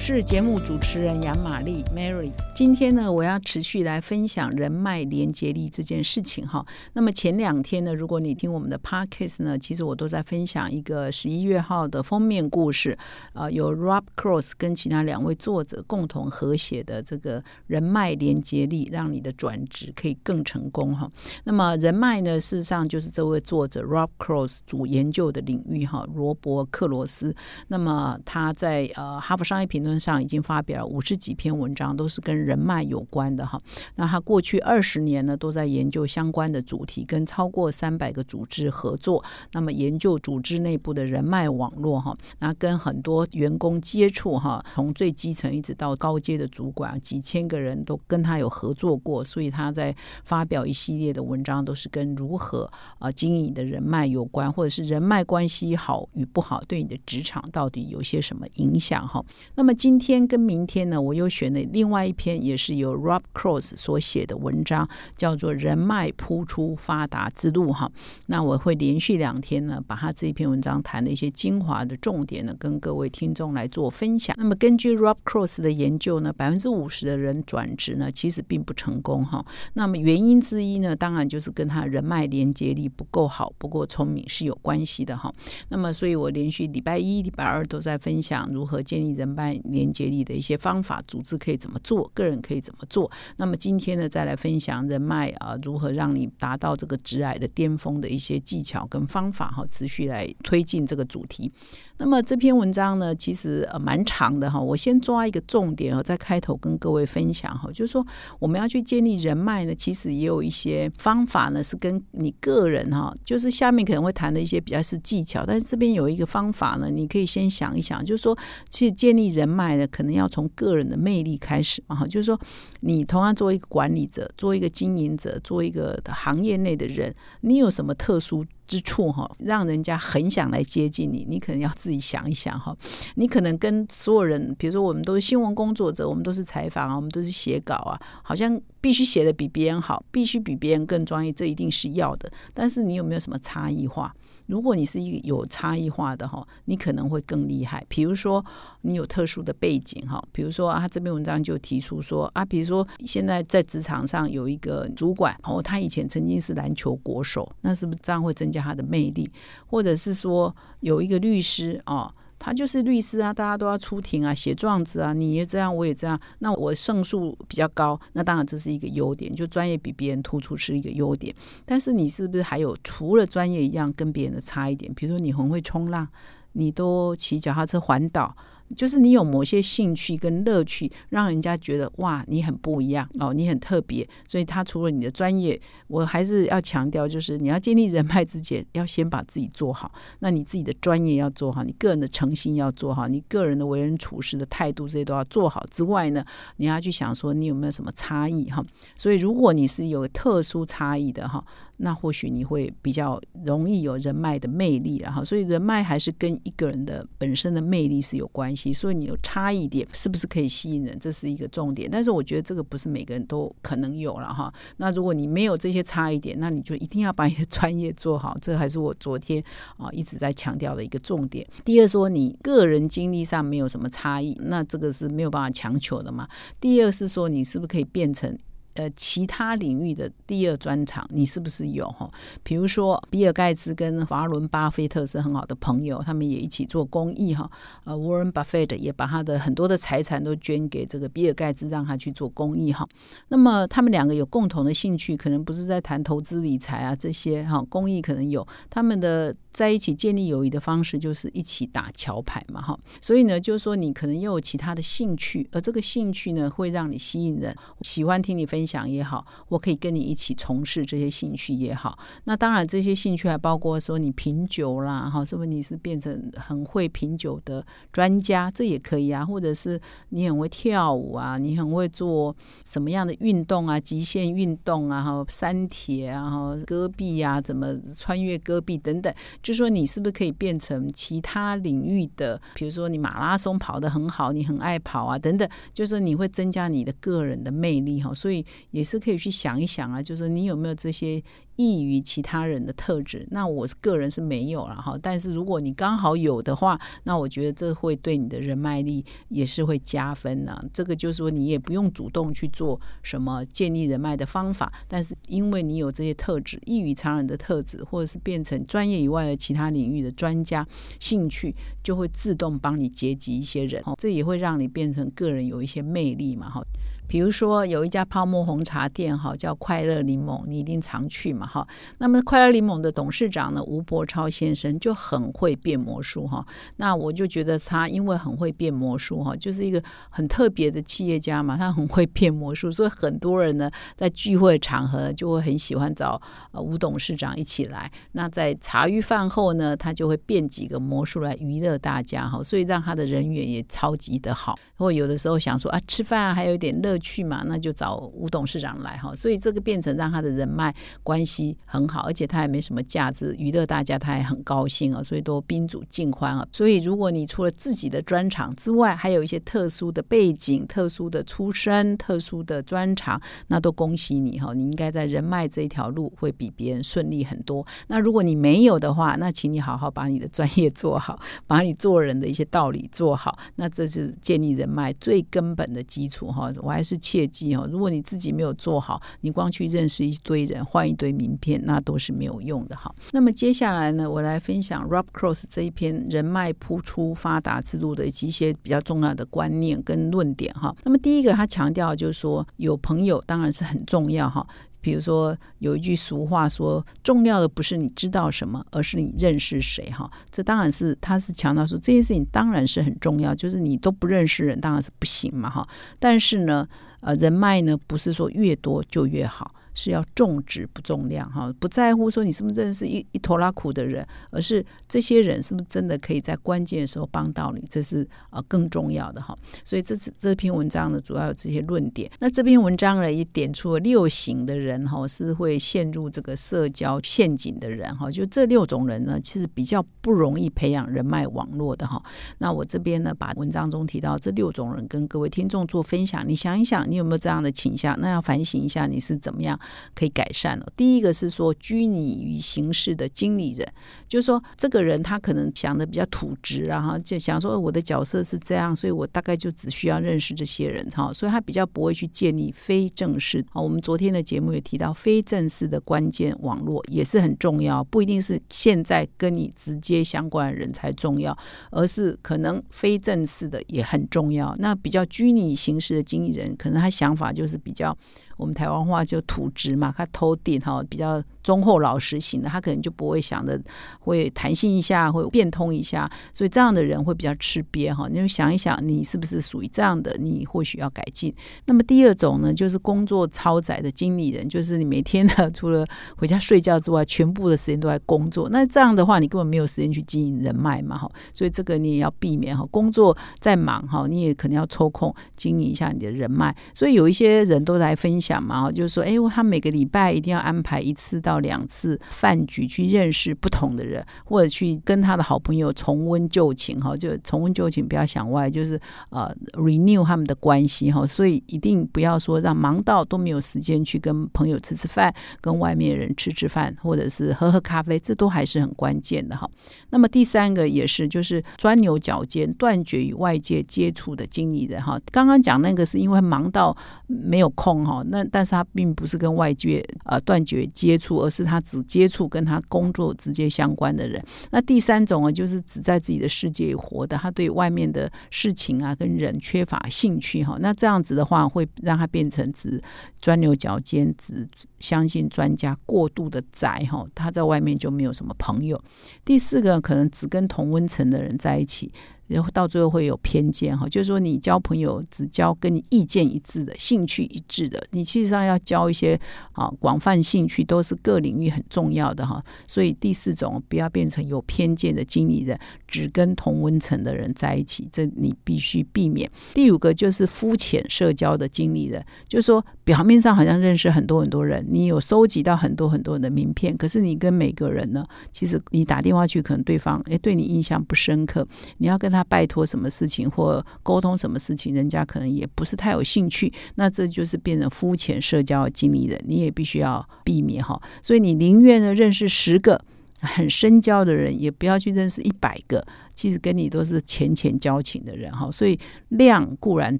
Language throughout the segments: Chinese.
是节目主持人杨玛丽 Mary。今天呢，我要持续来分享人脉连接力这件事情哈。那么前两天呢，如果你听我们的 Podcast 呢，其实我都在分享一个十一月号的封面故事啊，有 Rob Cross 跟其他两位作者共同合写的这个人脉连接力，让你的转职可以更成功哈。那么人脉呢，事实上就是这位作者 Rob Cross 主研究的领域哈，罗伯克罗斯。那么他在呃哈佛商业评论。上已经发表了五十几篇文章，都是跟人脉有关的哈。那他过去二十年呢，都在研究相关的主题，跟超过三百个组织合作。那么研究组织内部的人脉网络哈，那跟很多员工接触哈，从最基层一直到高阶的主管，几千个人都跟他有合作过。所以他在发表一系列的文章，都是跟如何啊经营的人脉有关，或者是人脉关系好与不好对你的职场到底有些什么影响哈。那么今天跟明天呢，我又选了另外一篇，也是由 Rob Cross 所写的文章，叫做《人脉铺出发达之路》哈。那我会连续两天呢，把他这篇文章谈的一些精华的重点呢，跟各位听众来做分享。那么根据 Rob Cross 的研究呢，百分之五十的人转职呢，其实并不成功哈。那么原因之一呢，当然就是跟他人脉连接力不够好，不够聪明是有关系的哈。那么所以我连续礼拜一、礼拜二都在分享如何建立人脉。连接力的一些方法，组织可以怎么做，个人可以怎么做。那么今天呢，再来分享人脉啊，如何让你达到这个直癌的巅峰的一些技巧跟方法哈，持续来推进这个主题。那么这篇文章呢，其实呃蛮长的哈，我先抓一个重点哦，在开头跟各位分享哈，就是说我们要去建立人脉呢，其实也有一些方法呢，是跟你个人哈，就是下面可能会谈的一些比较是技巧，但是这边有一个方法呢，你可以先想一想，就是说其实建立人脉呢，可能要从个人的魅力开始嘛哈，就是说你同样作为一个管理者，作为一个经营者，作为一个行业内的人，你有什么特殊？之处哈，让人家很想来接近你。你可能要自己想一想哈。你可能跟所有人，比如说我们都是新闻工作者，我们都是采访啊，我们都是写稿啊，好像必须写的比别人好，必须比别人更专业，这一定是要的。但是你有没有什么差异化？如果你是一个有差异化的哈，你可能会更厉害。比如说你有特殊的背景哈，比如说啊，这篇文章就提出说啊，比如说现在在职场上有一个主管哦，他以前曾经是篮球国手，那是不是这样会增加他的魅力？或者是说有一个律师啊？他就是律师啊，大家都要出庭啊，写状子啊，你也这样，我也这样，那我胜诉比较高，那当然这是一个优点，就专业比别人突出是一个优点。但是你是不是还有除了专业一样跟别人的差一点？比如说你很会冲浪，你都骑脚踏车环岛。就是你有某些兴趣跟乐趣，让人家觉得哇，你很不一样哦，你很特别。所以他除了你的专业，我还是要强调，就是你要建立人脉之前，要先把自己做好。那你自己的专业要做好，你个人的诚信要做好，你个人的为人处事的态度这些都要做好。之外呢，你要去想说，你有没有什么差异哈？所以如果你是有特殊差异的哈。那或许你会比较容易有人脉的魅力，然后所以人脉还是跟一个人的本身的魅力是有关系。所以你有差异点，是不是可以吸引人，这是一个重点。但是我觉得这个不是每个人都可能有了哈。那如果你没有这些差异点，那你就一定要把你的专业做好。这还是我昨天啊一直在强调的一个重点。第二，说你个人经历上没有什么差异，那这个是没有办法强求的嘛。第二是说你是不是可以变成。呃，其他领域的第二专长，你是不是有哈？比如说，比尔盖茨跟华伦巴菲特是很好的朋友，他们也一起做公益哈。呃，Warren Buffett 也把他的很多的财产都捐给这个比尔盖茨，让他去做公益哈。那么他们两个有共同的兴趣，可能不是在谈投资理财啊这些哈，公益可能有他们的。在一起建立友谊的方式就是一起打桥牌嘛，哈，所以呢，就是说你可能又有其他的兴趣，而这个兴趣呢，会让你吸引人，喜欢听你分享。享也好，我可以跟你一起从事这些兴趣也好。那当然，这些兴趣还包括说你品酒啦，哈，是不是你是变成很会品酒的专家，这也可以啊。或者是你很会跳舞啊，你很会做什么样的运动啊，极限运动啊，哈，山铁啊，哈，戈壁啊，怎么穿越戈壁等等，就说你是不是可以变成其他领域的，比如说你马拉松跑得很好，你很爱跑啊，等等，就是你会增加你的个人的魅力哈。所以也是可以去想一想啊，就是你有没有这些。异于其他人的特质，那我个人是没有了哈。但是如果你刚好有的话，那我觉得这会对你的人脉力也是会加分呢。这个就是说，你也不用主动去做什么建立人脉的方法，但是因为你有这些特质，异于常人的特质，或者是变成专业以外的其他领域的专家，兴趣就会自动帮你结集一些人，这也会让你变成个人有一些魅力嘛哈。比如说有一家泡沫红茶店哈，叫快乐柠檬，你一定常去嘛哈。那么快乐柠檬的董事长呢，吴伯超先生就很会变魔术哈。那我就觉得他因为很会变魔术哈，就是一个很特别的企业家嘛，他很会变魔术，所以很多人呢在聚会场合就会很喜欢找吴董事长一起来。那在茶余饭后呢，他就会变几个魔术来娱乐大家哈，所以让他的人缘也超级的好。或有的时候想说啊，吃饭还有一点乐。去嘛，那就找吴董事长来哈，所以这个变成让他的人脉关系很好，而且他也没什么价值，娱乐大家他还很高兴啊，所以都宾主尽欢啊。所以如果你除了自己的专长之外，还有一些特殊的背景、特殊的出身、特殊的专长，那都恭喜你哈，你应该在人脉这一条路会比别人顺利很多。那如果你没有的话，那请你好好把你的专业做好，把你做人的一些道理做好，那这是建立人脉最根本的基础哈。我还是。是切记哦，如果你自己没有做好，你光去认识一堆人，换一堆名片，那都是没有用的哈。那么接下来呢，我来分享 Rob Cross 这一篇人脉铺出发达之路的一些比较重要的观念跟论点哈。那么第一个，他强调就是说，有朋友当然是很重要哈。比如说有一句俗话说，重要的不是你知道什么，而是你认识谁哈。这当然是他是强调说这件事情当然是很重要，就是你都不认识人，当然是不行嘛哈。但是呢，呃，人脉呢不是说越多就越好。是要重质不重量哈，不在乎说你是不是认识一一头拉苦的人，而是这些人是不是真的可以在关键的时候帮到你，这是呃更重要的哈。所以这这这篇文章呢，主要有这些论点。那这篇文章呢，也点出了六型的人哈，是会陷入这个社交陷阱的人哈。就这六种人呢，其实比较不容易培养人脉网络的哈。那我这边呢，把文章中提到这六种人跟各位听众做分享，你想一想，你有没有这样的倾向？那要反省一下，你是怎么样？可以改善了。第一个是说拘泥于形式的经理人，就是说这个人他可能想的比较土直，然后就想说我的角色是这样，所以我大概就只需要认识这些人哈，所以他比较不会去建立非正式。啊，我们昨天的节目也提到，非正式的关键网络也是很重要，不一定是现在跟你直接相关的人才重要，而是可能非正式的也很重要。那比较拘泥形式的经理人，可能他想法就是比较。我们台湾话就土直嘛，他偷顶哈，比较忠厚老实型的，他可能就不会想着会弹性一下，会变通一下，所以这样的人会比较吃瘪哈。你就想一想，你是不是属于这样的？你或许要改进。那么第二种呢，就是工作超载的经理人，就是你每天呢除了回家睡觉之外，全部的时间都在工作。那这样的话，你根本没有时间去经营人脉嘛哈。所以这个你也要避免哈。工作再忙哈，你也可能要抽空经营一下你的人脉。所以有一些人都来分享。讲嘛，就是说，哎，他每个礼拜一定要安排一次到两次饭局，去认识不同的人，或者去跟他的好朋友重温旧情，哈，就重温旧情，不要想歪，就是呃，renew 他们的关系，哈，所以一定不要说让忙到都没有时间去跟朋友吃吃饭，跟外面人吃吃饭，或者是喝喝咖啡，这都还是很关键的，哈。那么第三个也是，就是钻牛角尖、断绝与外界接触的经理人，哈。刚刚讲那个是因为忙到没有空，哈，那。但是他并不是跟外界呃断绝接触，而是他只接触跟他工作直接相关的人。那第三种呢，就是只在自己的世界活的，他对外面的事情啊跟人缺乏兴趣哈。那这样子的话，会让他变成只钻牛角尖，只相信专家，过度的宅哈。他在外面就没有什么朋友。第四个可能只跟同温层的人在一起。然后到最后会有偏见哈。就是说，你交朋友只交跟你意见一致的、兴趣一致的，你其实上要交一些啊广泛兴趣都是各领域很重要的哈。所以第四种，不要变成有偏见的经理人，只跟同温层的人在一起，这你必须避免。第五个就是肤浅社交的经理人，就是说表面上好像认识很多很多人，你有收集到很多很多人的名片，可是你跟每个人呢，其实你打电话去，可能对方诶对你印象不深刻，你要跟他他拜托什么事情或沟通什么事情，人家可能也不是太有兴趣，那这就是变成肤浅社交经理人，你也必须要避免哈。所以你宁愿呢认识十个很深交的人，也不要去认识一百个。其实跟你都是浅浅交情的人哈，所以量固然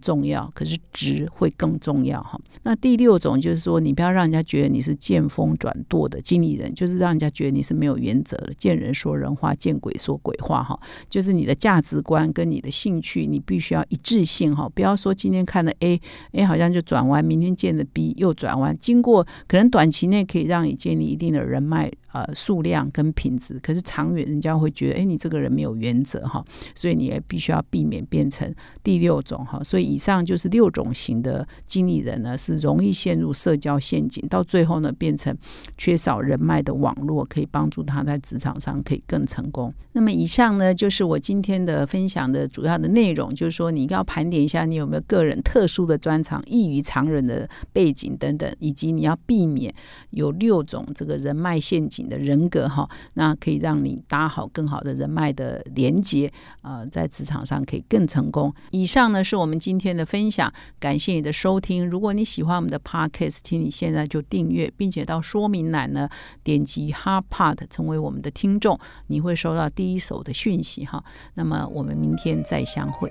重要，可是值会更重要哈。那第六种就是说，你不要让人家觉得你是见风转舵的经理人，就是让人家觉得你是没有原则的，见人说人话，见鬼说鬼话哈。就是你的价值观跟你的兴趣，你必须要一致性哈。不要说今天看了 A，A 好像就转弯，明天见了 B 又转弯。经过可能短期内可以让你建立一定的人脉呃数量跟品质，可是长远人家会觉得，哎，你这个人没有原则。者哈，所以你也必须要避免变成第六种哈。所以以上就是六种型的经理人呢，是容易陷入社交陷阱，到最后呢，变成缺少人脉的网络，可以帮助他在职场上可以更成功。那么以上呢，就是我今天的分享的主要的内容，就是说你要盘点一下你有没有个人特殊的专长、异于常人的背景等等，以及你要避免有六种这个人脉陷阱的人格哈，那可以让你搭好更好的人脉的连。节呃，在职场上可以更成功。以上呢是我们今天的分享，感谢你的收听。如果你喜欢我们的 podcast，请你现在就订阅，并且到说明栏呢点击 Hard Part 成为我们的听众，你会收到第一手的讯息哈。那么我们明天再相会。